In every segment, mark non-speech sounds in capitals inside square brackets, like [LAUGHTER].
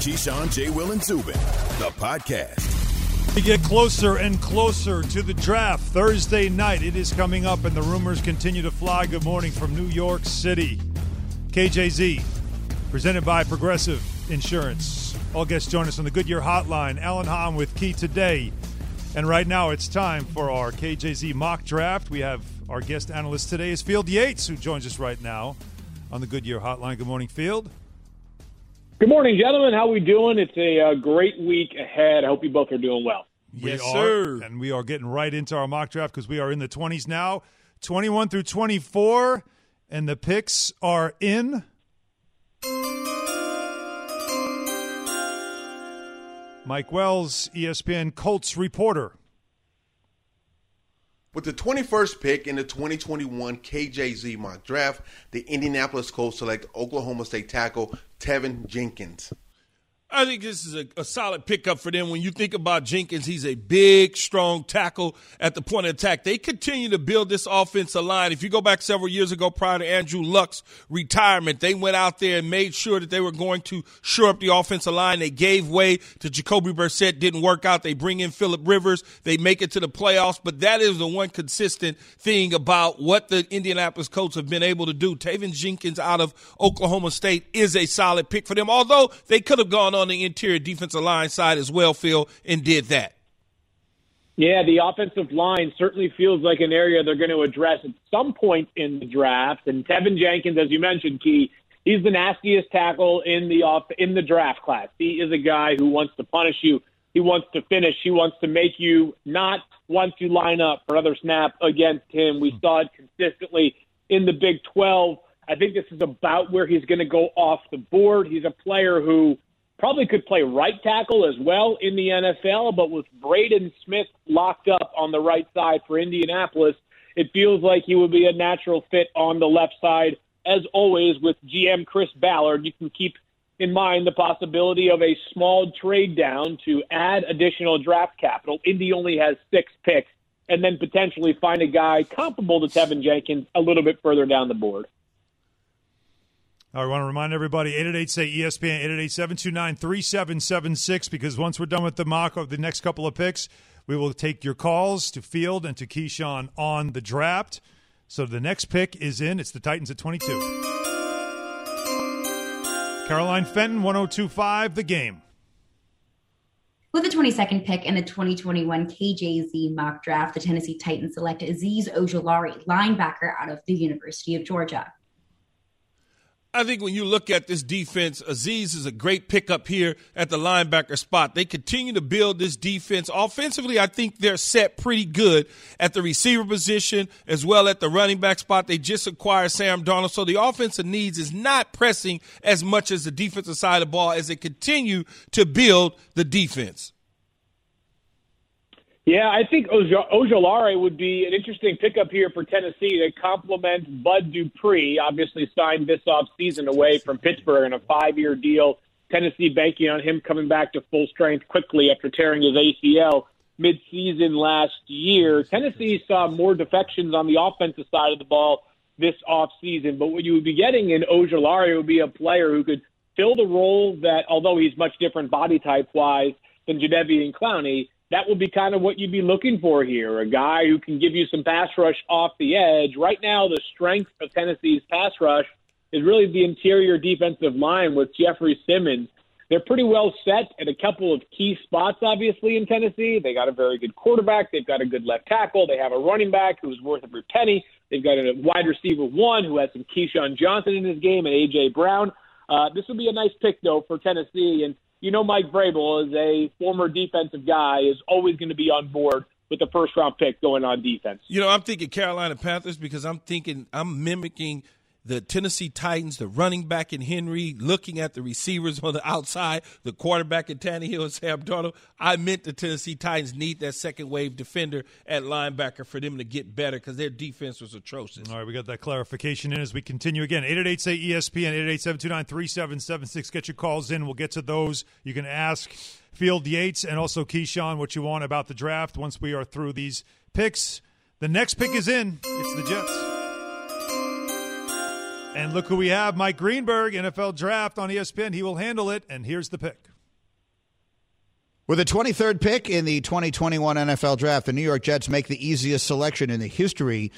Keyshawn, J. Will, and Zubin, the podcast. We get closer and closer to the draft. Thursday night, it is coming up, and the rumors continue to fly. Good morning from New York City. KJZ, presented by Progressive Insurance. All guests join us on the Goodyear Hotline. Alan Hahn with Key today. And right now, it's time for our KJZ mock draft. We have our guest analyst today is Field Yates, who joins us right now on the Goodyear Hotline. Good morning, Field. Good morning, gentlemen. How we doing? It's a uh, great week ahead. I hope you both are doing well. We Yes, are, sir. And we are getting right into our mock draft because we are in the 20s now, 21 through 24, and the picks are in. Mike Wells, ESPN Colts reporter. With the 21st pick in the 2021 KJZ mock draft, the Indianapolis Colts select Oklahoma State tackle Teven Jenkins. I think this is a, a solid pickup for them. When you think about Jenkins, he's a big, strong tackle at the point of attack. They continue to build this offensive line. If you go back several years ago, prior to Andrew Luck's retirement, they went out there and made sure that they were going to shore up the offensive line. They gave way to Jacoby Brissett. Didn't work out. They bring in Philip Rivers. They make it to the playoffs. But that is the one consistent thing about what the Indianapolis Colts have been able to do. Teven Jenkins out of Oklahoma State is a solid pick for them. Although they could have gone on the interior defensive line side as well, Phil, and did that. Yeah, the offensive line certainly feels like an area they're going to address at some point in the draft. And Teven Jenkins, as you mentioned, Key, he's the nastiest tackle in the off in the draft class. He is a guy who wants to punish you. He wants to finish. He wants to make you not want to line up for another snap against him. We saw it consistently in the Big 12. I think this is about where he's going to go off the board. He's a player who probably could play right tackle as well in the NFL, but with Braden Smith locked up on the right side for Indianapolis, it feels like he would be a natural fit on the left side. As always, with GM Chris Ballard, you can keep in mind the possibility of a small trade down to add additional draft capital. Indy only has six picks, and then potentially find a guy comparable to Teven Jenkins a little bit further down the board. I want to remind everybody 888 say ESPN 888 729 3776 because once we're done with the mock of the next couple of picks, we will take your calls to Field and to Keyshawn on the draft. So the next pick is in. It's the Titans at 22. Caroline Fenton 1025 the game. With the 22nd pick in the 2021 KJZ mock draft, the Tennessee Titans select Azeez Ojulari, linebacker out of the University of Georgia. I think when you look at this defense, Azeez is a great pickup here at the linebacker spot. They continue to build this defense. Offensively, I think they're set pretty good at the receiver position as well at the running back spot. They just acquired Sam Darnold, So the offensive needs is not pressing as much as the defensive side of the ball as they continue to build the defense. Yeah, I think Ojo- Ojulari would be an interesting pickup here for Tennessee to complement Bud Dupree, obviously signed this offseason away from Pittsburgh in a five-year deal. Tennessee banking on him coming back to full strength quickly after tearing his ACL mid-season last year. Tennessee saw more defections on the offensive side of the ball this offseason, but what you would be getting in Ojulari would be a player who could fill the role that, although he's much different body type-wise than Jadeveon Clowney, that would be kind of what you'd be looking for here. A guy who can give you some pass rush off the edge. Right now, the strength of Tennessee's pass rush is really the interior defensive line with Jeffrey Simmons. They're pretty well set at a couple of key spots, obviously, in Tennessee. They got a very good quarterback. They've got a good left tackle. They have a running back who's worth every penny. They've got a wide receiver one who has some Keyshawn Johnson in his game and A.J. Brown. Uh, this would be a nice pick, though, for Tennessee. And you know Mike Vrabel is a former defensive guy, is always going to be on board with the first round pick going on defense. You know, I'm thinking Carolina Panthers because I'm thinking I'm mimicking the Tennessee Titans, the running back in Henry, looking at the receivers on the outside, the quarterback in Tannehill and [LAUGHS] Sam Darnold. I meant the Tennessee Titans need that second wave defender at linebacker for them to get better because their defense was atrocious. All right, we got that clarification in as we continue again. 888 say ESPN, 888 729 3776. Get your calls in. We'll get to those. You can ask Field Yates and also Keyshawn what you want about the draft once we are through these picks. The next pick is in. It's the Jets. And look who we have Mike Greenberg, NFL draft on ESPN. He will handle it. And here's the pick. With the 23rd pick in the 2021 NFL Draft, the New York Jets make the easiest selection in the history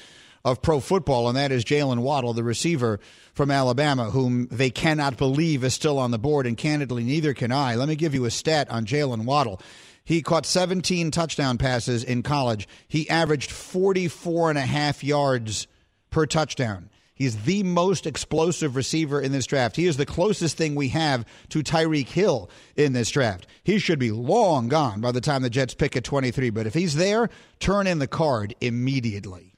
of pro football, and that is Jaylen Waddle, the receiver from Alabama, whom they cannot believe is still on the board, and candidly, neither can I. Let me give you a stat on Jaylen Waddle. He caught 17 touchdown passes in college. He averaged 44 and a half yards per touchdown. He's the most explosive receiver in this draft. He is the closest thing we have to Tyreek Hill in this draft. He should be long gone by the time the Jets pick at 23, but if he's there, turn in the card immediately.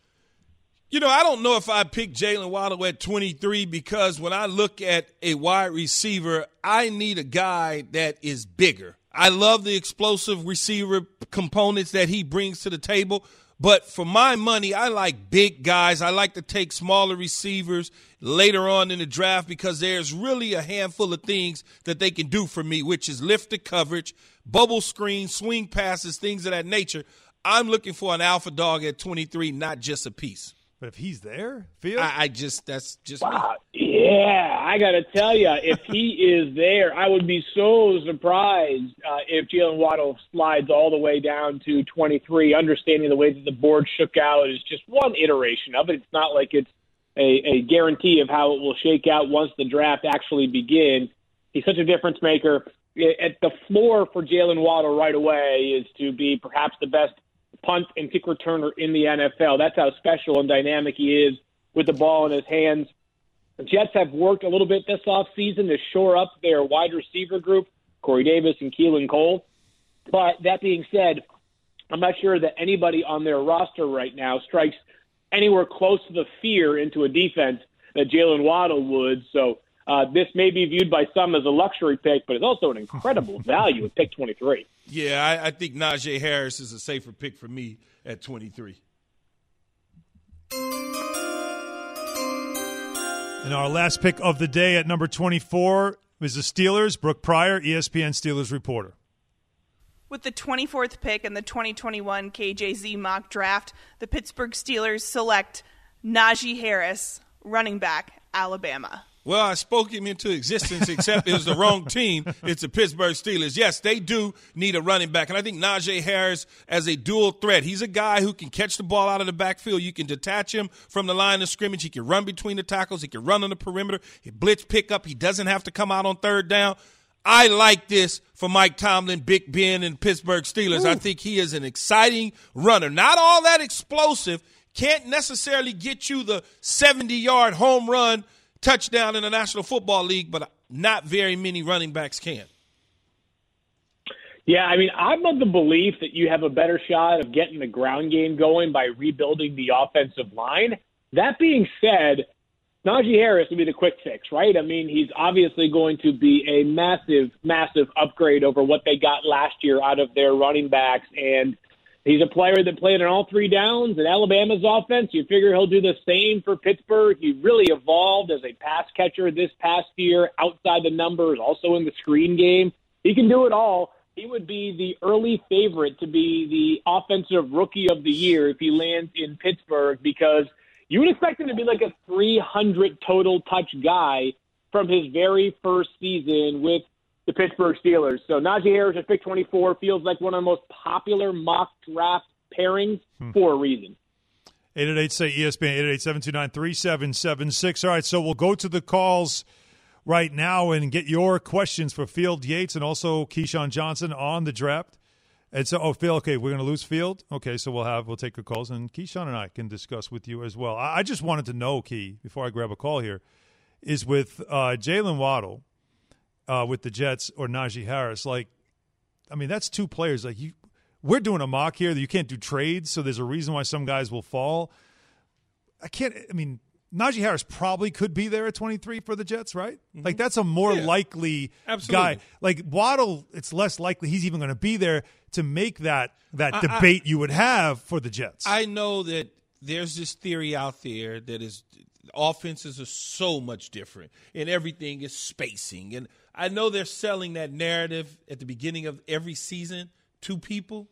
You know, I don't know if I pick Jaylen Waddle at 23 because when I look at a wide receiver, I need a guy that is bigger. I love the explosive receiver components that he brings to the table, but for my money, I like big guys. I like to take smaller receivers later on in the draft because there's really a handful of things that they can do for me, which is lift the coverage, bubble screen, swing passes, things of that nature. I'm looking for an alpha dog at 23, not just a piece. But if he's there, Field, I, I just that's just wow. Me. Yeah, I got to tell you, if he is there, I would be so surprised uh, if Jaylen Waddle slides all the way down to 23. Understanding the way that the board shook out is just one iteration of it. It's not like it's a, a guarantee of how it will shake out once the draft actually begins. He's such a difference maker. At the floor for Jaylen Waddle right away is to be perhaps the best punt and kick returner in the NFL. That's how special and dynamic he is with the ball in his hands. The Jets have worked a little bit this offseason to shore up their wide receiver group, Corey Davis and Keelan Cole. But that being said, I'm not sure that anybody on their roster right now strikes anywhere close to the fear into a defense that Jaylen Waddle would. So uh, this may be viewed by some as a luxury pick, but it's also an incredible [LAUGHS] value at pick 23. Yeah, I, I think Najee Harris is a safer pick for me at 23. And our last pick of the day at number 24 is the Steelers. Brooke Pryor, ESPN Steelers reporter. With the 24th pick in the 2021 KJZ mock draft, the Pittsburgh Steelers select Najee Harris, running back, Alabama. Well, I spoke him into existence, except it was the wrong [LAUGHS] team. It's the Pittsburgh Steelers. Yes, they do need a running back. And I think Najee Harris as a dual threat. He's a guy who can catch the ball out of the backfield. You can detach him from the line of scrimmage. He can run between the tackles. He can run on the perimeter. He blitz pickup. He doesn't have to come out on third down. I like this for Mike Tomlin, Big Ben, and Pittsburgh Steelers. Ooh. I think he is an exciting runner. Not all that explosive. Can't necessarily get you the 70 yard home run touchdown in the National Football League, but not very many running backs can. Yeah, I mean, I'm of the belief that you have a better shot of getting the ground game going by rebuilding the offensive line. That being said, Najee Harris would be the quick fix, right? I mean, he's obviously going to be a massive, massive upgrade over what they got last year out of their running backs. And He's a player that played on all three downs in Alabama's offense. You figure he'll do the same for Pittsburgh. He really evolved as a pass catcher this past year, outside the numbers, also in the screen game. He can do it all. He would be the early favorite to be the offensive rookie of the year if he lands in Pittsburgh because you would expect him to be like a 300 total touch guy from his very first season with the Pittsburgh Steelers. So Najee Harris at pick 24 feels like one of the most popular mock draft pairings hmm. for a reason. 888 say ESPN 888 729 3776. All right, so we'll go to the calls right now and get your questions for Field Yates and also Keyshawn Johnson on the draft. And so, oh, Phil, okay, we're going to lose Field. Okay, so we'll have we'll take the calls, and Keyshawn and I can discuss with you as well. I, I just wanted to know, Key, before I grab a call here, is with uh, Jaylen Waddle uh, with the Jets or Najee Harris. Like, I mean, that's two players. Like you, we're doing a mock here that you can't do trades, so there's a reason why some guys will fall. I can't. I mean, Najee Harris probably could be there at 23 for the Jets, right? Mm-hmm. Like that's a more yeah, likely absolutely. guy. Like Waddle, it's less likely he's even going to be there to make that that I, debate I, you would have for the Jets. I know that there's this theory out there that is offenses are so much different and everything is spacing and I know they're selling that narrative at the beginning of every season to people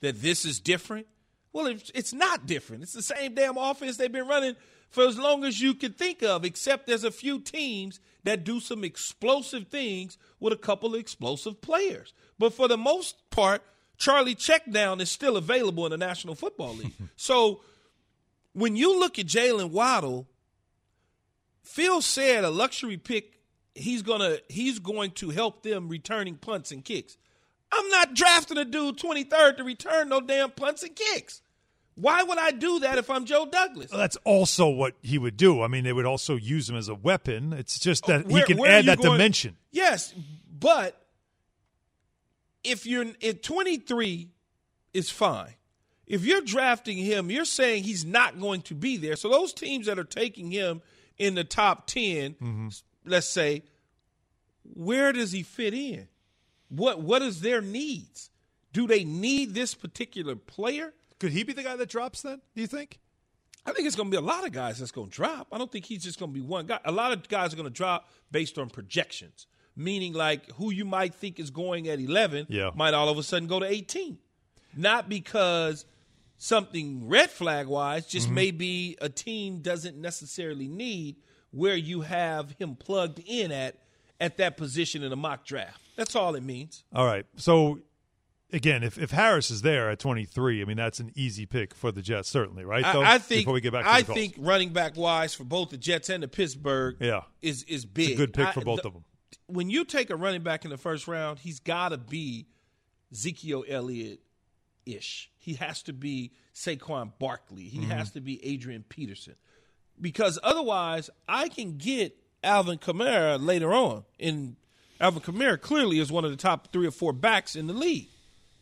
that this is different. Well, it's, it's not different. It's the same damn offense they've been running for as long as you can think of, except there's a few teams that do some explosive things with a couple of explosive players. But for the most part, Charlie Checkdown is still available in the National Football League. [LAUGHS] so when you look at Jaylen Waddle, Phil said a luxury pick, he's gonna he's going to help them returning punts and kicks. I'm not drafting a dude 23rd to return no damn punts and kicks. Why would I do that if I'm Joe Douglas? Well, that's also what he would do. I mean, they would also use him as a weapon. It's just that Where- he can add that going- dimension. Yes, but if you're at 23 is fine. If you're drafting him, you're saying he's not going to be there. So those teams that are taking him in the top 10, Mm-hmm. Let's say, where does he fit in? What what is their needs? Do they need this particular player? Could he be the guy that drops then? Do you think? I think it's going to be a lot of guys that's going to drop. I don't think he's just going to be one guy. A lot of guys are going to drop based on projections, meaning like who you might think is going at 11 Yeah. might all of a sudden go to 18. Not because something red flag wise, Mm-hmm. just maybe a team doesn't necessarily need where you have him plugged in at at that position in a mock draft. That's all it means. All right. So again, if, if Harris is there at 23, I mean that's an easy pick for the Jets, certainly, right? though? I, think before we get back to I think running back wise for both the Jets and the Pittsburgh Yeah. is is big. it's a good pick I- for both the- of them. When you take a running back in the first round, he's got to be Ezekiel Elliott ish. He has to be Saquon Barkley. He Mm-hmm. has to be Adrian Peterson. Because otherwise, I can get Alvin Kamara later on. And Alvin Kamara clearly is one of the top three or four backs in the league.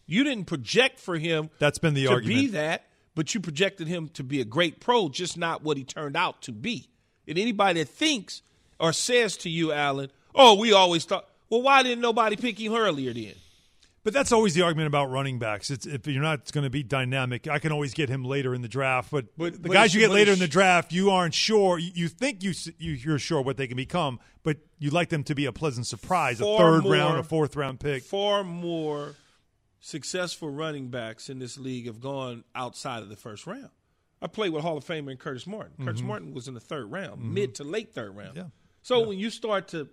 You didn't project for him That's been the to argument. be that, but you projected him to be a great pro, just not what he turned out to be. And anybody that thinks or says to you, Alan, oh, we always thought, well, why didn't nobody pick him earlier then? But that's always the argument about running backs. It's if you're not going to be dynamic, I can always get him later in the draft. But, But- the but guys you get later in the draft, you aren't sure. You, you think you, you you're sure what they can become, but you'd like them to be a pleasant surprise, a third more- round, a fourth round pick. Far more successful running backs in this league have gone outside of the first round. I played with Hall of Famer Curtis Martin. Curtis Martin was in the third round, mid to late third round. Mm-hmm. Yeah. So when you start to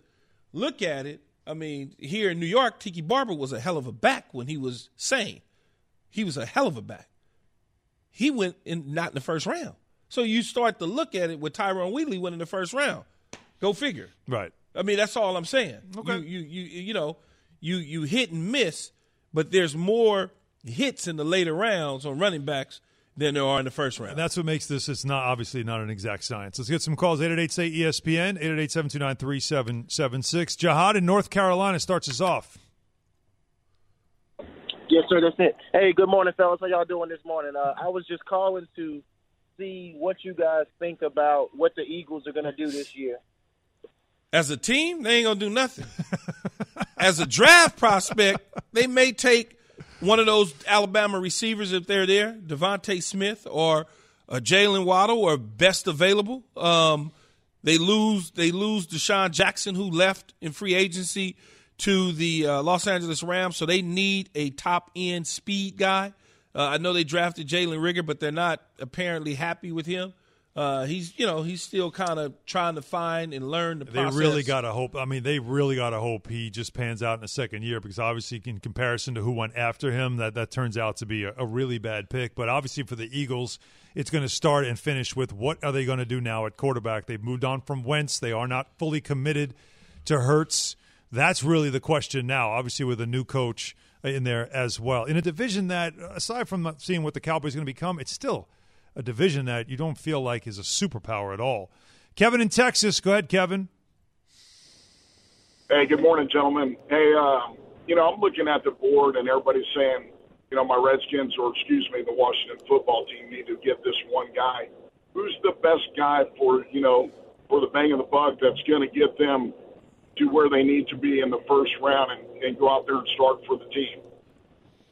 look at it, I mean, here in New York, Tiki Barber was a hell of a back when he was sane. He was a hell of a back. He went in not in the first round. So you start to look at it with Tyrone Wheatley winning the first round. Go figure. Right. I mean, that's all I'm saying. Okay. You, you, you, you know, you you hit and miss, but there's more hits in the later rounds on running backs than there are in the first round. And that's what makes this. It's not obviously not an exact science. Let's get some calls. Eight eight eight say ESPN. Eight eight eight seven two nine three seven seven six. Jihad in North Carolina starts us off. Yes, sir. That's it. Hey, good morning, fellas. How y'all doing this morning? Uh, I was just calling to see what you guys think about what the Eagles are going to do this year. As a team, they ain't gonna do nothing. [LAUGHS] As a draft prospect, they may take one of those Alabama receivers if they're there, DeVonta Smith or uh, Jaylen Waddle or best available. Um, they lose they lose DeSean Jackson who left in free agency to the uh, Los Angeles Rams, so they need a top end speed guy. Uh, I know they drafted Jalen Reagor, but they're not apparently happy with him. Uh, he's you know he's still kind of trying to find and learn the They process. really got to hope. I mean, they really got to hope he just pans out in the second year because obviously, in comparison to who went after him, that that turns out to be a, a really bad pick. But obviously, for the Eagles, it's going to start and finish with what are they going to do now at quarterback? They've moved on from Wentz. They are not fully committed to Hurts. That's really the question now. Obviously, with a new coach in there as well, in a division that, aside from seeing what the Cowboys are going to become, it's still a division that you don't feel like is a superpower at all. Kevin in Texas, go ahead, Kevin. Hey, good morning, gentlemen. Hey, uh, you know, I'm looking at the board and everybody's saying, you know, my Redskins, or excuse me, the Washington football team need to get this one guy. Who's the best guy for, you know, for the bang of the buck that's going to get them to where they need to be in the first round and, and go out there and start for the team?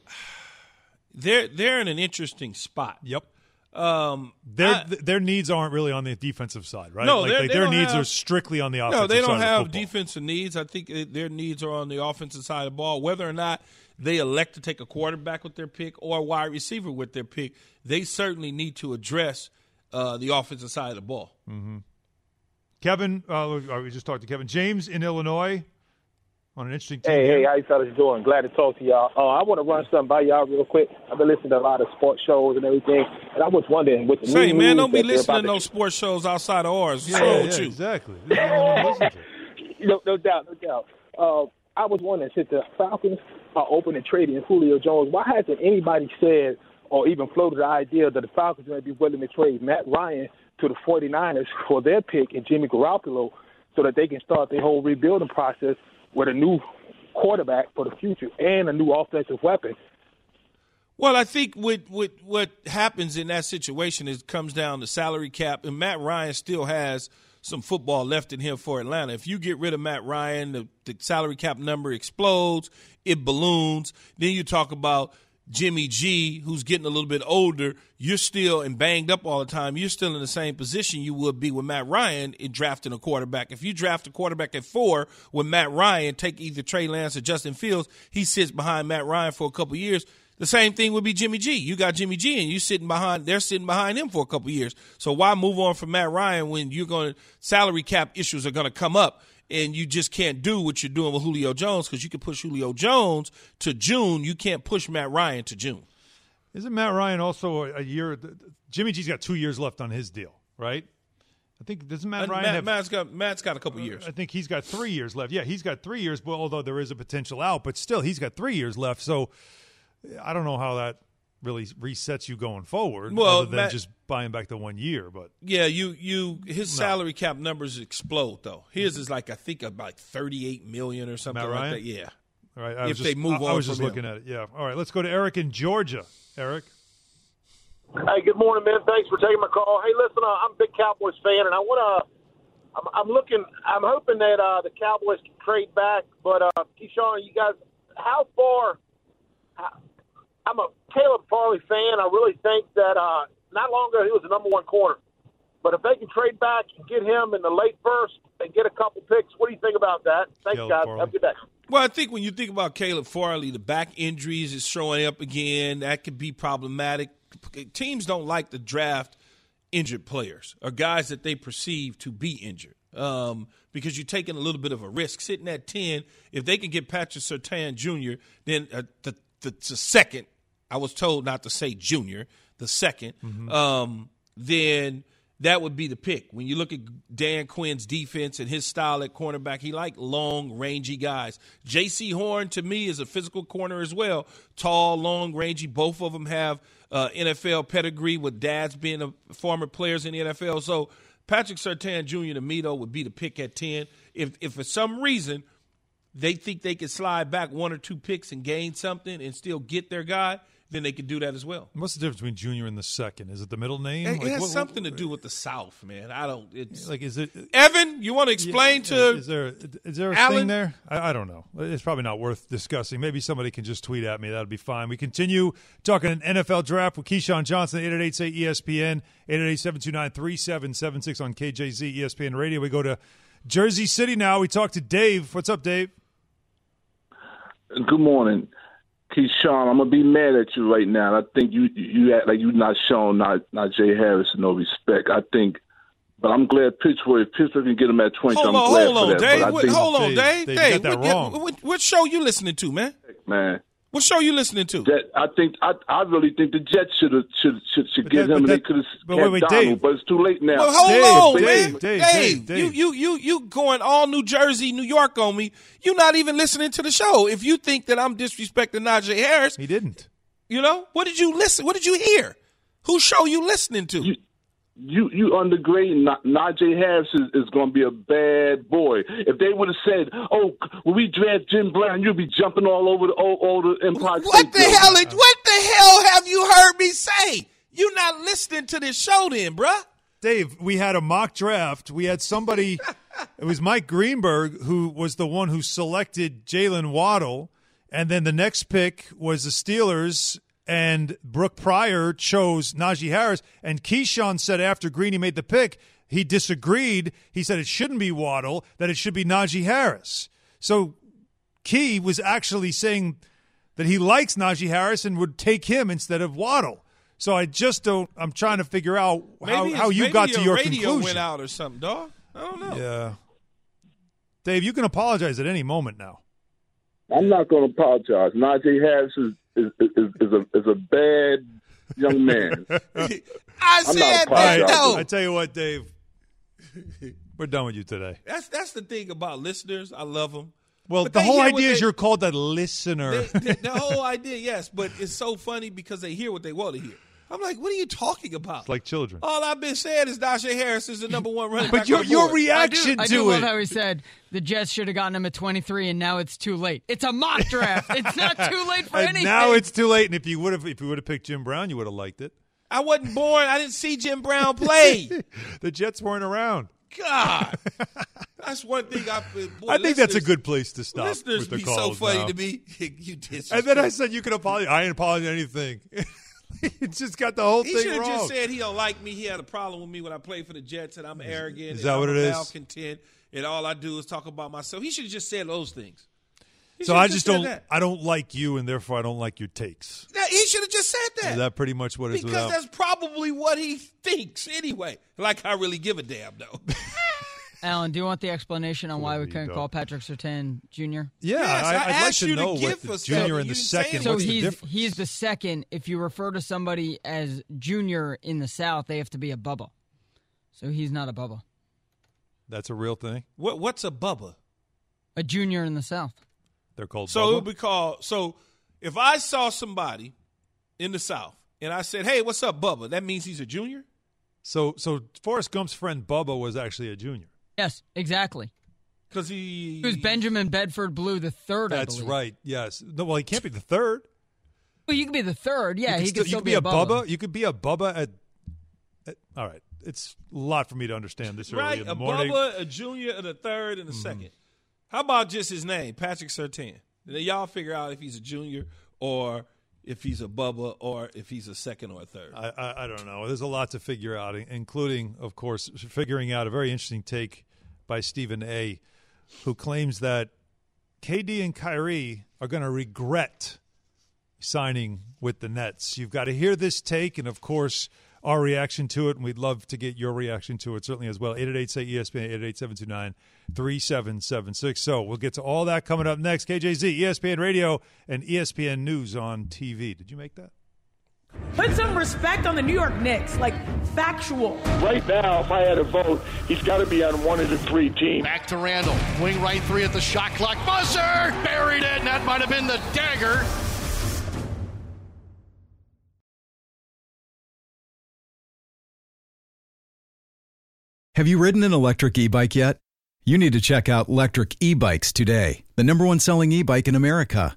[SIGHS] they're they're in an interesting spot. Yep. Um, Their I- their needs aren't really on the defensive side, right? No, like, like their needs have- are strictly on the offensive side. no, they don't have football. defensive needs. I think their needs are on the offensive side of the ball. Whether or not they elect to take a quarterback with their pick or a wide receiver with their pick, they certainly need to address uh, the offensive side of the ball. Mm-hmm. Kevin, uh, we just talked to Kevin James in Illinois on an interesting team. Hey, hey, how you fellas doing? Glad to talk to y'all. Uh, I want to run something by y'all real quick. I've been listening to a lot of sports shows and everything, and I was wondering with the Say, man, don't be listening to about no sports shows outside of ours. What's Yeah, wrong yeah, with you? exactly. This is the only one to listen to. [LAUGHS] no, no doubt, no doubt. Uh, I was wondering, since the Falcons are open and trading Julio Jones, why hasn't anybody said or even floated the idea that the Falcons may be willing to trade Matt Ryan to the 49ers for their pick and Jimmy Garoppolo so that they can start their whole rebuilding process with a new quarterback for the future and a new offensive weapon? Well, I think what what what happens in that situation is comes down to salary cap, and Matt Ryan still has some football left in him for Atlanta. If you get rid of Matt Ryan, the, the salary cap number explodes, it balloons. Then you talk about Jimmy G, who's getting a little bit older. You're still and banged up all the time. You're still in the same position you would be with Matt Ryan in drafting a quarterback. If you draft a quarterback at four with Matt Ryan, take either Trey Lance or Justin Fields, he sits behind Matt Ryan for a couple years. The same thing would be Jimmy G. You got Jimmy G, and you sitting behind. They're sitting behind him for a couple years. So why move on from Matt Ryan when you're going salary cap issues are going to come up, and you just can't do what you're doing with Julio Jones because you can push Julio Jones to June. You can't push Matt Ryan to June. Isn't Matt Ryan also a, year? Jimmy G's got two years left on his deal, right? I think doesn't Matt Uh, Ryan Matt, have? Matt's got Matt's got a couple years. I think he's got three years left. Yeah, he's got three years. But although there is a potential out, but still, he's got three years left. So I don't know how that really resets you going forward. Well, other than Matt- just buying back the one year. But Yeah, you you his salary cap numbers explode though. His is like I think about thirty eight million or something Matt like that. Yeah. all right, I If was just, they move I, I was just from looking him. at it. Yeah. All right, let's go to Eric in Georgia. Eric. Hey, good morning, man. Thanks for taking my call. Hey, listen, uh, I'm a big Cowboys fan, and I want to. I'm, I'm looking. I'm hoping that uh, the Cowboys can trade back. But uh, Keyshawn, you guys, how far? How, I'm a Caleb Farley fan. I really think that uh, not long ago he was the number one corner. But if they can trade back and get him in the late first and get a couple picks, what do you think about that? Thanks, Caleb guys. Farley. Have a good day. Well, I think when you think about Caleb Farley, the back injuries is showing up again. That could be problematic. Teams don't like to draft injured players or guys that they perceive to be injured um, because you're taking a little bit of a risk. Sitting at 10, if they can get Patrick Surtain Jr., then uh, the, the, the second, I was told not to say junior, the 2nd um, then that would be the pick. When you look at Dan Quinn's defense and his style at cornerback, he like long, rangy guys. Jaycee Horn to me is a physical corner as well. Tall, long, rangy. Both of them have uh, NFL pedigree with dads being a, former players in the NFL. So Patrick Surtain Jr. to me though would be the pick at ten. If if for some reason they think they could slide back one or two picks and gain something and still get their guy, then they could do that as well. What's the difference between junior and the second? Is it the middle name? It, it has what- something to do with the South, man. I don't. It's Like, is it? Evan. You want to explain to? Is there is there a Alan? thing there? I, I don't know. It's probably not worth discussing. Maybe somebody can just tweet at me. That'd be fine. We continue talking an NFL draft with Keyshawn Johnson, 888 say ESPN, 888-729-3776 on KJZ ESPN Radio. We go to Jersey City now. We talk to Dave. What's up, Dave? Good morning, Keyshawn. I'm gonna be mad at you right now. I think you you act like you're not showing not not Jay Harris no respect. I think, but I'm glad Pittsburgh if Pittsburgh can get him at 20. Hold I'm on, glad hold for on, that. Dave. What- think, hold on, Dave, Dave. Dave, you Dave, that what, wrong. What, what show you listening to, man? man. What show you listening to? That I think I I really think the Jets should have should should, should But get that- him, but and they could have but kept wait, wait, Donald, Dave. but it's too late now. Well, hold Dave, on, Dave, man. Dave, Dave, Dave, Dave. you you you you going all New Jersey, New York on me. You're not even listening to the show. If you think that I'm disrespecting Najee Harris, He didn't. you know what did you listen? What did you hear? Whose show you listening to? You- you you undergrading Na- Najee Harris is, is going to be a bad boy. If they would have said, "Oh, when we draft Jim Brown, you'll be jumping all over the all, all the Empire what State the Building." hell? What the hell have you heard me say? You're not listening to this show, then, bruh? Dave, we had a mock draft. We had somebody, it was Mike Greenberg, who was the one who selected Jaylen Waddle. And then the next pick was the Steelers, and Brooke Pryor chose Najee Harris. And Keyshawn said after Greeny made the pick, he disagreed. He said it shouldn't be Waddle, that it should be Najee Harris. So Key was actually saying that he likes Najee Harris and would take him instead of Waddle. So I just don't. I'm trying to figure out how, how you got to your radio conclusion. went out or something, dog. I don't know. Yeah, Dave, you can apologize at any moment now. I'm not going to apologize. Najee Harris is is, is, is a is a bad young man. [LAUGHS] I I'm not said that apologizing. though. I tell you what, Dave, [LAUGHS] we're done with you today. That's that's the thing about listeners. I love them. Well, But the whole hear what idea is you're called a listener. They, they- the [LAUGHS] whole idea, yes, but it's so funny because they hear what they want to hear. I'm like, what are you talking about? like children. All I've been saying is Najee Harris is the number one running But back. your your reaction I to do love how he said the Jets should have gotten him at 23, and now it's too late. It's a mock draft. [LAUGHS] it's not too late for and anything. now it's too late. And if you would have, if you would have picked Jim Brown, you would have liked it. I wasn't born. I didn't see Jim Brown play. [LAUGHS] The Jets weren't around. God, [LAUGHS] that's one thing I. Boy, I think that's a good place to stop Listeners with the be so funny now. to me. you did. And then I said you can apologize. I ain't apologizing anything. [LAUGHS] it's just got the whole He thing wrong. He should have just said he don't like me. He had a problem with me when I played for the Jets, and I'm arrogant. is and that I'm what it is? Malcontent, and all I do is talk about myself. He should have just said those things. He so I just said don't. that. I don't like you, and therefore I don't like your takes. Now, he should have just said that. Is that pretty much what it's because without? that's probably what he thinks anyway. Like I really give a damn though. [LAUGHS] Alan, do you want the explanation on why we couldn't call Patrick Surtain Jr.? Yeah, Yes, I, I I'd like asked to you to know give what the junior but and the didn't second. So What's the he's difference? he's the second. If you refer to somebody as junior in the South, they have to be a Bubba. So he's not a Bubba. That's a real thing. what What's a bubba? A junior in the South. They're called. So it Bubba? would be called. So if I saw somebody in the South and I said, "Hey, what's up, Bubba?" That means he's a junior. So so Forrest Gump's friend Bubba was actually a junior. Yes, exactly. Because he, He was Benjamin Buford Blue the third. I That's believe. right. Yes. No, well, he can't be the third. Well, you could be the third. Yeah, you he could could still, still you could be, a Bubba. Bubba. You could be a Bubba at, at. All right, it's a lot for me to understand this early right, in the morning. a morning. Bubba, a junior, and a third, and a mm-hmm. second. How about just his name, Patrick Surtain? Then y'all figure out if he's a junior or if he's a Bubba or if he's a second or a third. I, I I don't know. There's a lot to figure out, including, of course, figuring out a very interesting take by Stephen A, who claims that KD and Kyrie are going to regret signing with the Nets. You've got to hear this take, and of course, our reaction to it, and we'd love to get your reaction to it certainly as well. 888 say ESPN, 888 729 3776. So we'll get to all that coming up next. KJZ, ESPN Radio, and ESPN News on TV. Did you make that? Put some respect on the New York Knicks, like factual. Right now, if I had a vote, he's got to be on one of the three teams. Back to Randle. Wing right three at the shot clock. Buzzer! Buried it, and that might have been the dagger. Have you ridden an electric e bike yet? You need to check out Electric E Bikes today, the number one selling e bike in America.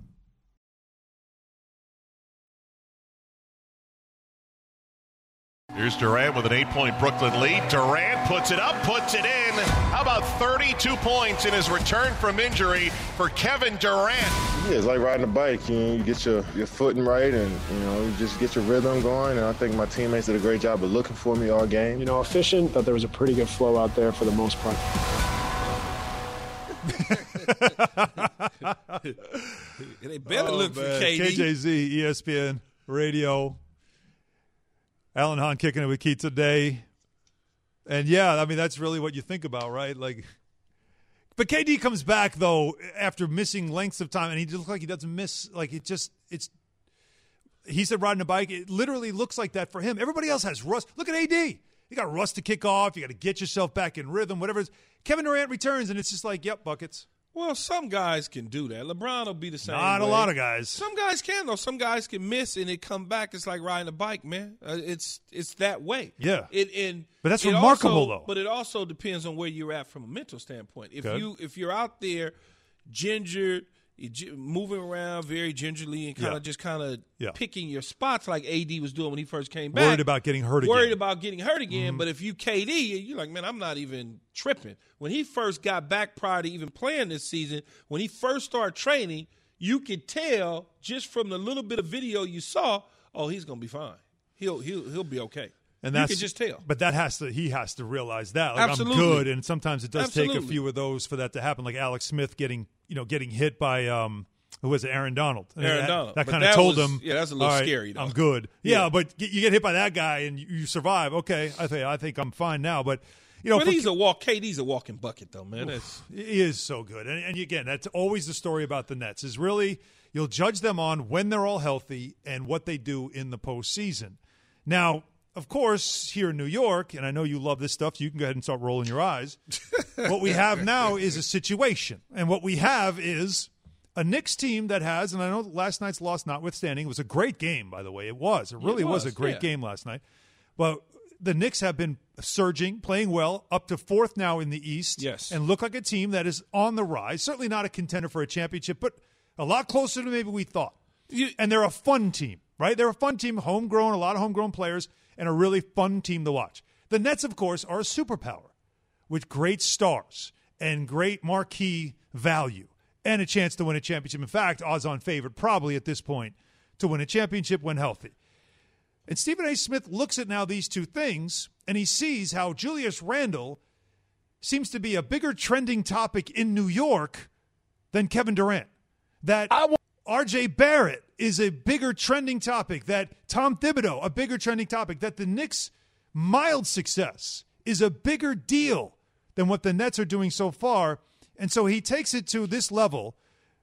Here's Durant with an eight point Brooklyn lead. Durant puts it up, puts it in. How about 32 points in his return from injury for Kevin Durant? Yeah, it's like riding a bike. You know, you get your, your footing right and, you know, you just get your rhythm going. And I think my teammates did a great job of looking for me all game. You know, efficient, that there was a pretty good flow out there for the most part. [LAUGHS] they better Oh, look for. KD. KJZ, ESPN Radio. Alan Hahn kicking it with Keith today. And yeah, I mean that's really what you think about, right? Like but KD comes back though after missing lengths of time and he looks like he doesn't miss like it just it's he said riding a bike, it literally looks like that for him. Everybody else has rust. Look at AD. You got rust to kick off, you got to get yourself back in rhythm, whatever. Kevin Durant returns and it's just like, yep, buckets. Well, some guys can do that. LeBron will be the same. Not a lot of guys. Some guys can though. Some guys can miss and it come back. It's like riding a bike, man. Uh, it's it's that way. Yeah. It and But that's remarkable, also- though. But it also depends on where you're at from a mental standpoint. If Good. you if you're out there gingered, moving around very gingerly and kind Yeah. of just kind of Yeah. picking your spots like AD was doing when he first came back. Worried about getting hurt Worried again. about getting hurt again. Mhm. But if you KD, you're like, man, I'm not even tripping. When he first got back prior to even playing this season, when he first started training, you could tell just from the little bit of video you saw, oh, he's gonna be fine. He'll he'll he'll be okay. And you that's can just tell. But that has to he has to realize that. Like Absolutely. I'm good and sometimes it does take a few of those for that to happen. Like Alex Smith getting you know, getting hit by um who was it, Aaron Donald. And Aaron that, Donald. That kind of told was- him yeah, that's a little "All right, scary, though." I'm good. Yeah, Yeah. but you you get hit by that guy and you, you survive. Okay, I think I think I'm fine now. But you know, but for- he's a walk. KD's a walking bucket, though, man. That's, he is so good. And, and again, that's always the story about the Nets is really you'll judge them on when they're all healthy and what they do in the postseason. Now, of course, here in New York, and I know you love this stuff, so you can go ahead and start rolling your eyes. [LAUGHS] what we have now is a situation. And what we have is a Knicks team that has, and I know last night's loss notwithstanding, it was a great game, by the way. It was. It really was, was, a great yeah. game last night. But the Knicks have been surging, playing well, up to fourth now in the East. Yes. And look like a team that is on the rise. Certainly not a contender for a championship, but a lot closer than maybe we thought. and they're a fun team, right? They're a fun team, homegrown, a lot of homegrown players, and a really fun team to watch. The Nets, of course, are a superpower with great stars and great marquee value and a chance to win a championship. In fact, odds on favorite probably at this point to win a championship when healthy. And Stephen A. Smith looks at now these two things and he sees how Julius Randle seems to be a bigger trending topic in New York than Kevin Durant. That RJ Barrett is a bigger trending topic, that Tom Thibodeau, a bigger trending topic, that the Knicks' mild success is a bigger deal than what the Nets are doing so far. And so he takes it to this level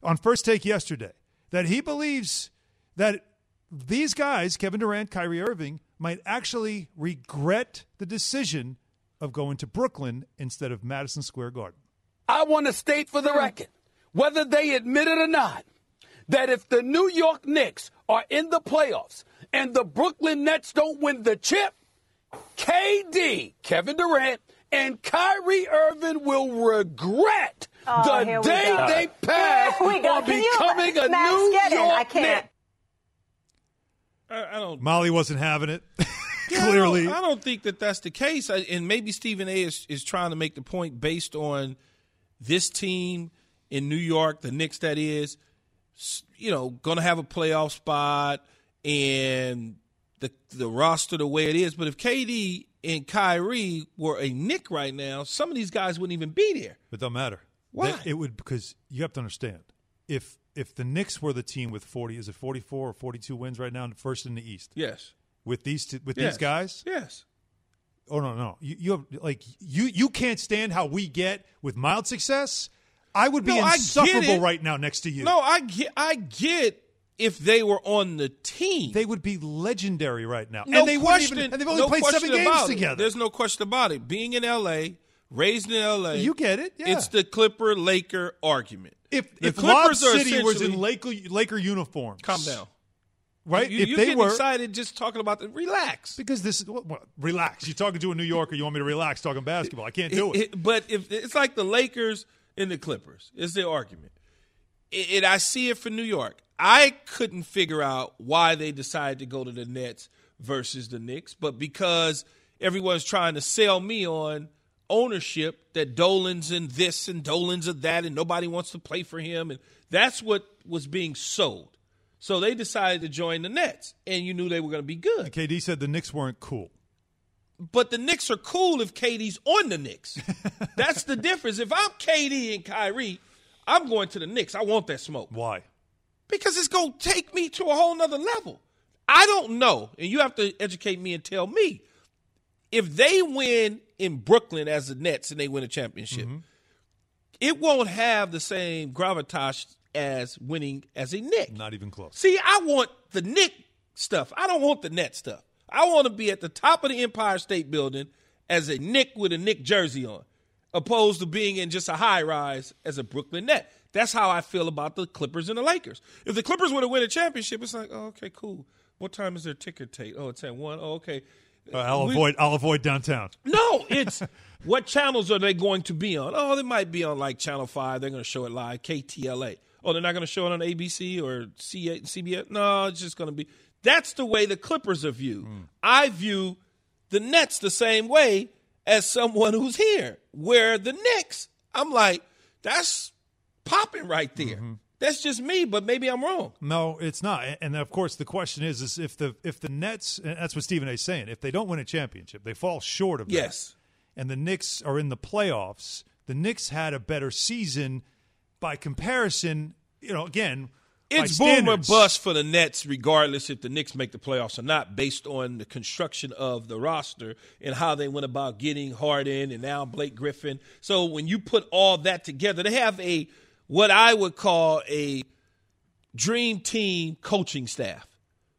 on first take yesterday that he believes that these guys, Kevin Durant, Kyrie Irving, might actually regret the decision of going to Brooklyn instead of Madison Square Garden. I want to state for the record, whether they admit it or not, that if the New York Knicks are in the playoffs and the Brooklyn Nets don't win the chip, KD, Kevin Durant, and Kyrie Irving will regret Oh, the day go. they pass Here we go. on Can you- becoming a Max, New get in. York I can't. Knick. I, I don't. Molly wasn't having it. [LAUGHS] Yeah, I Clearly. don't, I don't think that that's the case. I, and maybe Stephen A. Is, is trying to make the point based on this team in New York, the Knicks, that is, s- you know, going to have a playoff spot and the the roster the way it is. But if KD and Kyrie were a Knick right now, some of these guys wouldn't even be there. It don't matter. Why? That- It would because you have to understand if if the Knicks were the team with forty, is it forty four or forty two wins right now, first in the East? Yes. With these two, with Yes. these guys? Yes. Oh no, no. You, you have like you you can't stand how we get with mild success. I would be No, insufferable it. right now next to you. No, I get. I get if they were on the team. They would be legendary right now. No and they question. even, and they've only no played seven games it. together. There's no question about it. Being in L.A., raised in L.A., You get it, yeah. It's the Clipper Laker argument. if The if Clippers Lob City was in Laker Laker uniforms, Calm down. right? You, if you they were excited just talking about the relax. because this what, relax. You're talking to a New Yorker. You want me to relax talking basketball? I can't do it. It- but if it's like the Lakers and the Clippers, is the argument. It, it- I see it for New York. I couldn't figure out why they decided to go to the Nets versus the Knicks, but because everyone's trying to sell me on ownership that Dolan's and this and Dolan's of that, and nobody wants to play for him, and that's what was being sold. So they decided to join the Nets, and you knew they were going to be good. KD said the Knicks weren't cool. But the Knicks are cool if KD's on the Knicks. [LAUGHS] That's the difference. If I'm KD and Kyrie, I'm going to the Knicks. I want that smoke. Why? Because it's going to take me to a whole nother level. I don't know, and you have to educate me and tell me if they win in Brooklyn as the Nets and they win a championship, Mm-hmm. it won't have the same gravitas as winning as a Knick. Not even close. See, I want the Knick stuff. I don't want the net stuff. I want to be at the top of the Empire State Building as a Knick with a Knick jersey on, opposed to being in just a high rise as a Brooklyn Net. That's how I feel about the Clippers and the Lakers. If the Clippers were to win a championship, it's like, oh, okay, cool. What time is their ticker tape? Oh, it's at one. Oh, okay. Uh, I'll We- avoid. I'll avoid downtown. no, it's [LAUGHS] what channels are they going to be on? Oh, they might be on like Channel 5. They're going to show it live, KTLA. Oh, they're not going to show it on ABC or C- CBS? No, it's just going to be. That's the way the Clippers are viewed. Hmm. I view the Nets the same way as someone who's here, where the Knicks, I'm like, that's popping right there. Mm-hmm. That's just me, but maybe I'm wrong. No, it's not. And of course, the question is, is if the if the Nets, and that's what Stephen A. is saying, if they don't win a championship, they fall short of that. Yes. And the Knicks are in the playoffs. The Knicks had a better season by comparison. You know, again, It's boom or bust for the Nets, regardless if the Knicks make the playoffs or not, based on the construction of the roster and how they went about getting Harden and now Blake Griffin. So when you put all that together, they have a what I would call a dream team coaching staff,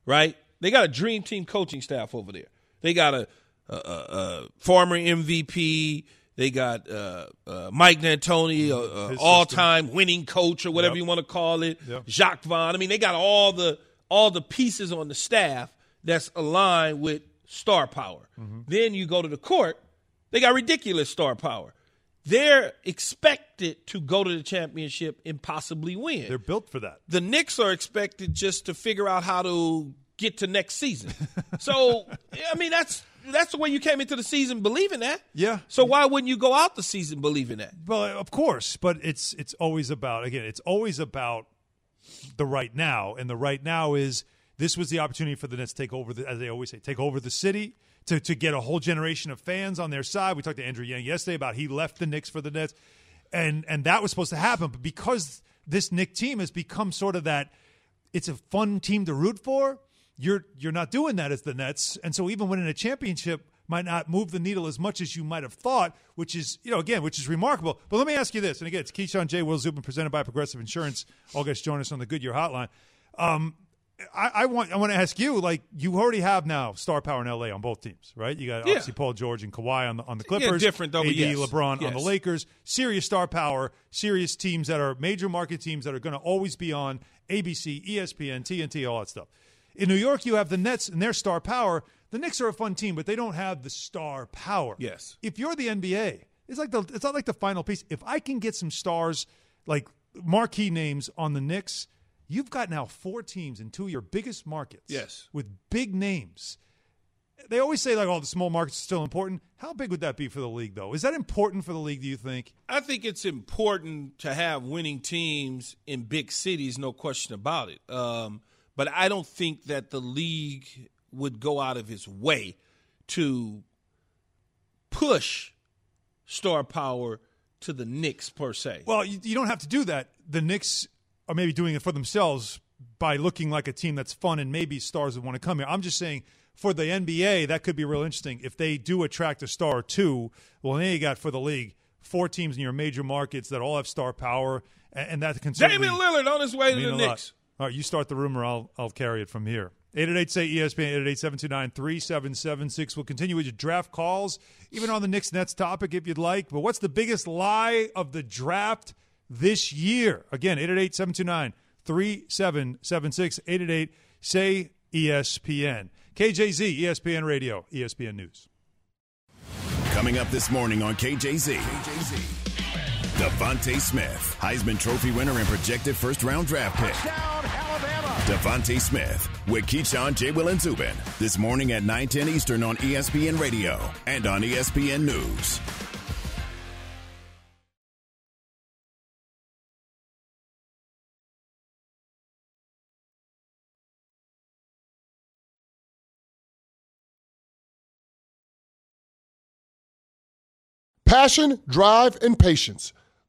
right? They got a dream team coaching staff over there. They got a, a, a, a former MVP. They got uh, uh, Mike D'Antoni, a, a all-time winning coach or whatever Yep. you want to call it. Yep. Jacque Vaughn. I mean, they got all the all the pieces on the staff that's aligned with star power. Mm-hmm. Then you go to the court, they got ridiculous star power. They're expected to go to the championship and possibly win. They're built for that. The Knicks are expected just to figure out how to get to next season. [LAUGHS] so, I mean, that's that's the way you came into the season believing that. Yeah. So why wouldn't you go out the season believing that? Well, of course, but it's it's always about again, it's always about the right now, and the right now is this was the opportunity for the Nets to take over, the, as they always say, take over the city to to get a whole generation of fans on their side. We talked to Andrew Yang yesterday about he left the Knicks for the Nets, and and that was supposed to happen, but because this Knick team has become sort of that, it's a fun team to root for. You're you're not doing that as the Nets, and so even winning a championship might not move the needle as much as you might have thought, which is, you know, again, which is remarkable. But let me ask you this, and again, it's Keyshawn J. Will Zubin presented by Progressive Insurance. All guys join us on the Goodyear Hotline. Um, I, I want I want to ask you, like, you already have now star power in LA on both teams, right? You got Yeah. obviously Paul George and Kawhi on the on the Yeah, Clippers, different though, AD, yes. LeBron on the Lakers. Serious star power, serious teams that are major market teams that are going to always be on ABC, ESPN, TNT, all that stuff. In New York, you have the Nets and their star power. The Knicks are a fun team, but they don't have the star power. Yes. If you're the NBA, it's like the it's not like the final piece. If I can get some stars like marquee names on the Knicks, you've got now four teams in two of your biggest markets. Yes. With big names. They always say like, "Oh, the small markets are still important." How big would that be for the league, though? Is that important for the league? Do you think? I think it's important to have winning teams in big cities, no question about it. Um, but I don't think that the league would go out of its way to push star power to the Knicks per se. Well, you, you don't have to do that. The Knicks are maybe doing it for themselves by looking like a team that's fun and maybe stars would want to come here. I'm just saying for the NBA, that could be real interesting. If they do attract a star or two, well, then you got for the league four teams in your major markets that all have star power, and, and that can Damian Lillard on his way to the a lot. All right, you start the rumor. I'll I'll carry it from here. 888 say ESPN 888 3776. We'll continue with your draft calls, even on the Knicks Nets topic if you'd like. But what's the biggest lie of the draft this year? Again, 888 729 3776. 888 say ESPN. KJZ, ESPN Radio, ESPN News. Coming up this morning on KJZ. DeVonta Smith, Heisman Trophy winner and projected first round draft pick. Down, Alabama. DeVonta Smith with Keyshawn, J. Will, and Zubin this morning at 910 Eastern on ESPN Radio and on ESPN News. Passion, drive, and patience.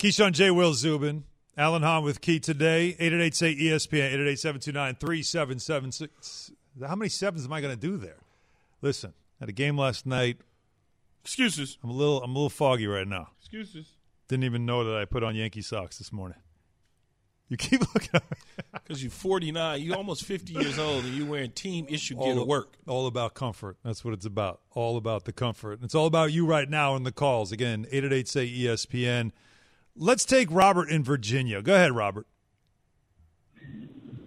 Keyshawn J. Will Zubin. Alan Hahn with Key today. 888 say ESPN, 888 729 3776. How many sevens am I going to do there? Listen, had a game last night. Excuses. I'm a little I'm a little foggy right now. Excuses. Didn't even know that I put on Yankee socks this morning. You keep [LAUGHS] looking at. Because you're 49, you're almost 50 years old, and you're wearing team issue gear to work. All about comfort. That's what it's about. All about the comfort. And It's all about you right now in the calls. Again, 888 say ESPN. Let's take Robert in Virginia. Go ahead, Robert.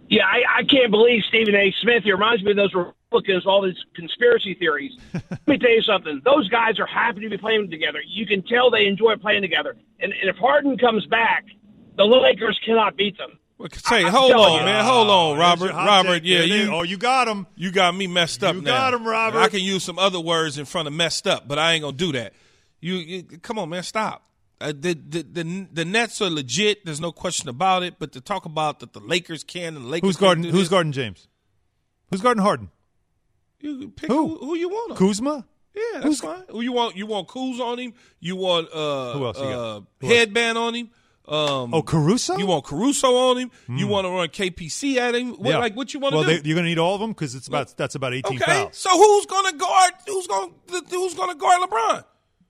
Yeah, I, I can't believe Stephen A. Smith. He reminds me of those Republicans, all these conspiracy theories. [LAUGHS] Let me tell you something. Those guys are happy to be playing together. You can tell they enjoy playing together. And, and if Harden comes back, the Lakers cannot beat them. Say, I'm hold on, you. man. Hold on, Robert. Robert, take yeah, you. Oh, you got him. You got me messed up You now. got him, Robert. I can use some other words in front of messed up, but I ain't gonna do that. You, you come on, man, stop. Uh, the, the the the Nets are legit. There's no question about it. But to talk about that the Lakers can and the Lakers Who's guarding Who's this, guarding James? Who's guarding Harden? You pick Who? who, who you want. on. Kuzma? Yeah, that's fine. Who you want? You want Kuz on him? You want uh, Who else you got? uh, Who else? headband on him? Um, Oh, Caruso? You want Caruso on him? You want to run KCP at him? What, Yeah. Like what you want to well, do? They, you're going to need all of them because it's about that's about 18 okay, fouls. so who's gonna guard? Who's gonna who's gonna guard LeBron?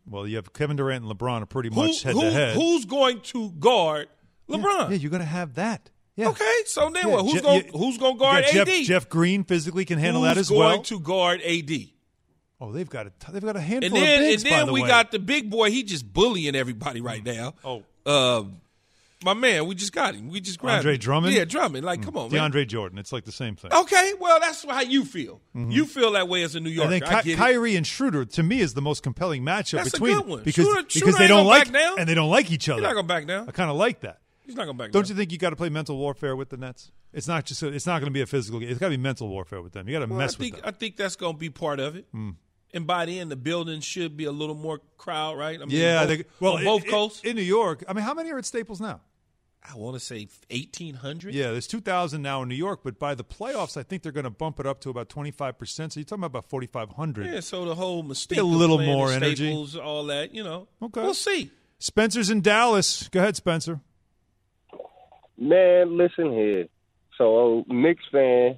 Well, you have Kevin Durant and LeBron are pretty much head to head. Who's going to guard LeBron? Yeah, you're going to have that. Yeah. Okay, so then Yeah, what? Who's Je- going who's going to guard got AD? Jeff, Jeff Green physically can handle who's that as well. Who's going to guard AD? oh, they've got a t- they've got a handful And then of bigs. and then by the we way. got the big boy. He just bullying everybody right now. Oh. Um, my man, we just got him. We just grabbed Andre him. Drummond. Yeah, Drummond. Like, come on, man. DeAndre Jordan. It's like the same thing. Okay, well, that's how you feel. Mhm. You feel that way as a New Yorker. And then I Ky- it. Kyrie and Schroeder to me is the most compelling matchup That's a between good one. because Schroeder- because Schroeder they don't like back down. and they don't like each other. He's not gonna back down. I kind of like that. He's not going back down. Don't down. you think you got to play mental warfare with the Nets? It's not just a, it's not going to be a physical game. It's got to be mental warfare with them. You got to Well, mess I think with them. I think that's going to be part of it. Mm. And by the end, the building should be a little more crowd, right? I mean, yeah, both, they, well, on both in- coasts. in New York. I mean, how many are at Staples now? I want to say eighteen hundred. Yeah, there's 2,000 now in New York, but by the playoffs, I think they're going to bump it up to about 25 percent. So you're talking about about 4,500. Yeah, so the whole mystique, a little more at energy. Staples, all that, you know. Okay, we'll see. Spencer's in Dallas. Go ahead, Spencer. Man, listen here. So, Knicks fan,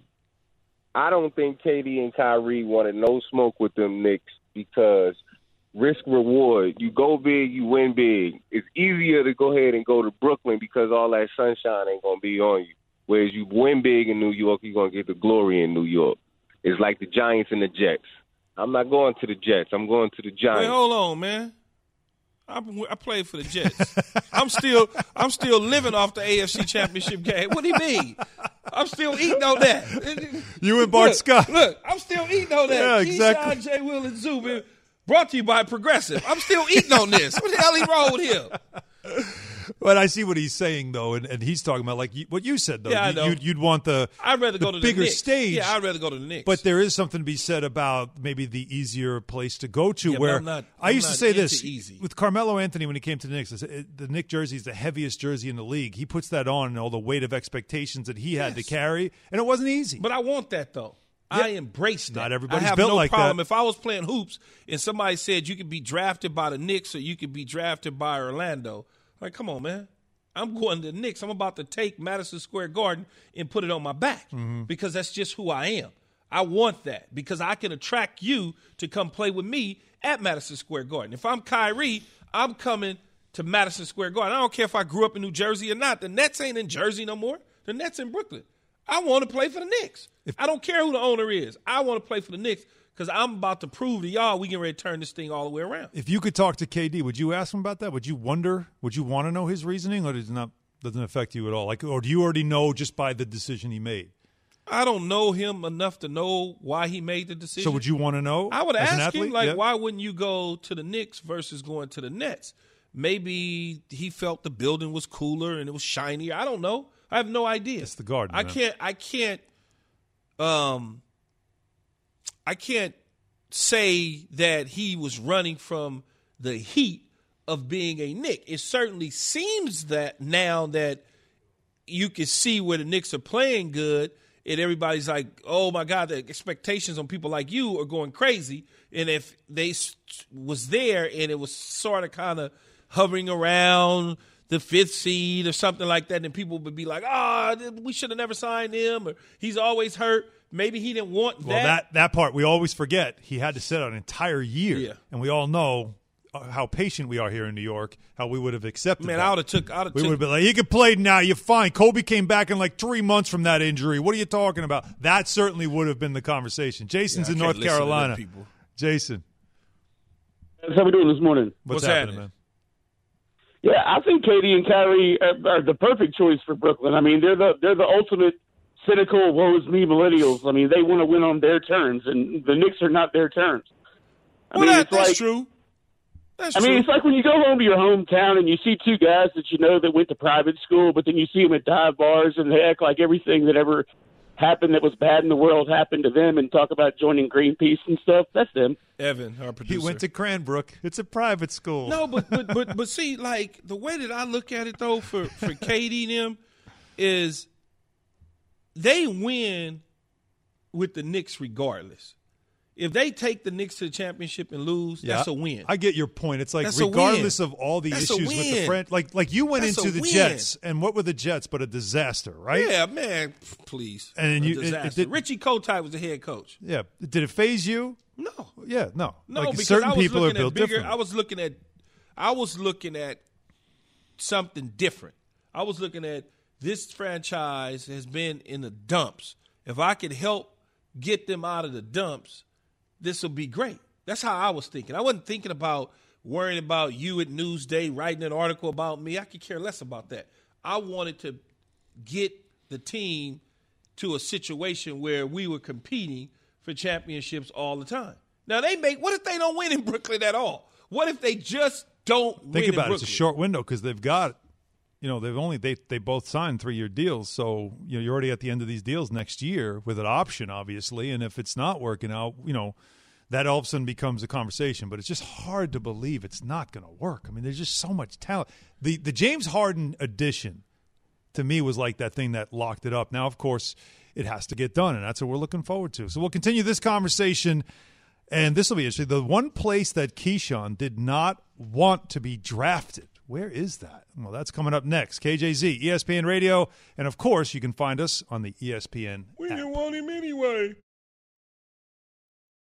I don't think KD and Kyrie wanted no smoke with them Knicks because risk reward. You go big, you win big. It's easier to go ahead and go to Brooklyn because all that sunshine ain't gonna be on you. Whereas you win big in New York, you're gonna get the glory in New York. It's like the Giants and the Jets. I'm not going to the Jets. I'm going to the Giants. Wait, hold on, man. I, I played for the Jets. I'm still I'm still living off the AFC Championship game. What do you mean? I'm still eating on that. You and Bart look, Scott. Look, I'm still eating on that. Yeah, exactly. Keyshawn, J. Will, and Zubin, brought to you by Progressive. I'm still eating on this. What the hell is wrong with him? But I see what he's saying though, and, and he's talking about like you, what you said though. Yeah, I know. You'd, you'd want the I'd rather the go to the bigger Knicks. stage. Yeah, I'd rather go to the Knicks. But there is something to be said about maybe the easier place to go to. Yeah, where I'm not- I I'm used to say this easy. with Carmelo Anthony when he came to the Knicks. I said, The Knick jersey is the heaviest jersey in the league. He puts that on and all the weight of expectations that he had to carry, and it wasn't easy. But I want that though. I embrace that. Not everybody's I have built no like that. problem. If I was playing hoops and somebody said you could be drafted by the Knicks or you could be drafted by Orlando, like, come on, man. I'm going to the Knicks. I'm about to take Madison Square Garden and put it on my back Mm-hmm. because that's just who I am. I want that because I can attract you to come play with me at Madison Square Garden. If I'm Kyrie, I'm coming to Madison Square Garden. I don't care if I grew up in New Jersey or not. The Nets ain't in Jersey no more. The Nets in Brooklyn. I want to play for the Knicks. If, I don't care who the owner is. I want to play for the Knicks because I'm about to prove to y'all we can ready to turn this thing all the way around. if you could talk to KD, would you ask him about that? Would you wonder? Would you want to know his reasoning, or does it not doesn't affect you at all? Like, or do you already know just by the decision he made? I don't know him enough to know why he made the decision. So would you want to know? I would ask him like, Yeah. why wouldn't you go to the Knicks versus going to the Nets? Maybe he felt the building was cooler and it was shinier. I don't know. I have no idea. It's the Garden. I man. can't. I can't. Um. I can't say that he was running from the heat of being a Knick. It certainly seems that now that you can see where the Knicks are playing good, and everybody's like, "Oh my God, the expectations on people like you are going crazy." And if they was there and it was sort of kind of hovering around the fifth seed or something like that, and people would be like, "Ah, we should have never signed him," or "He's always hurt." Maybe he didn't want Well, that that part we always forget. He had to sit out an entire year, Yeah. and we all know uh, how patient we are here in New York. How we would have accepted. Man, that. I would have took. I would have We would have been like, "He could play now. You're fine." Kobe came back in like three months from that injury. What are you talking about? That certainly would have been the conversation. Jason's Yeah, in North listen to them Carolina. people. Jason, How we doing this morning? what's, What's happening, happening? man? Yeah, I think KD and Kyrie are, are the perfect choice for Brooklyn. I mean, they're the they're the ultimate cynical woes me millennials. I mean, they want to win on their terms, and the Knicks are not their terms. I well, mean, that, it's that's like true. That's I true. mean, it's like when you go home to your hometown and you see two guys that you know that went to private school, but then you see them at dive bars and they act like everything that ever happened that was bad in the world happened to them and talk about joining Greenpeace and stuff. That's them. Evan, our producer. He went to Cranbrook. It's a private school. No, but but but [LAUGHS] but see, like the way that I look at it though, for for [LAUGHS] KD and them, is they win with the Knicks regardless. If they take the Knicks to the championship and lose, that's a win. I get your point. It's like That's regardless of all the That's issues with the friend, like like you went That's into the win. Jets, and what were the Jets but a disaster, right? Yeah, man, please. And A you- it- it did- Richie Kotite was the head coach. Yeah. Did it phase you? No. Yeah, no. No, like because certain I was people are looking built at bigger. differently. I was looking at, I was looking at something different. I was looking at this franchise has been in the dumps. If I could help get them out of the dumps, this will be great. That's how I was thinking. I wasn't thinking about worrying about you at Newsday writing an article about me. I could care less about that. I wanted to get the team to a situation where we were competing for championships all the time. Now they make what if they don't win in Brooklyn at all? What if they just don't win Think in about it. It's a short window because they've got, you know, they've only they they both signed three year deals, so you know you're already at the end of these deals next year with an option, obviously. And if it's not working out, you know, that all of a sudden becomes a conversation. But it's just hard to believe it's not going to work. I mean, there's just so much talent. The the James Harden addition to me was like that thing that locked it up. Now, of course, it has to get done, and that's what we're looking forward to. So we'll continue this conversation, and this will be interesting. The one place that Keyshawn did not want to be drafted Where is that? Well, that's coming up next. KJZ, ESPN Radio, and of course, you can find us on the ESPN We didn't want him anyway.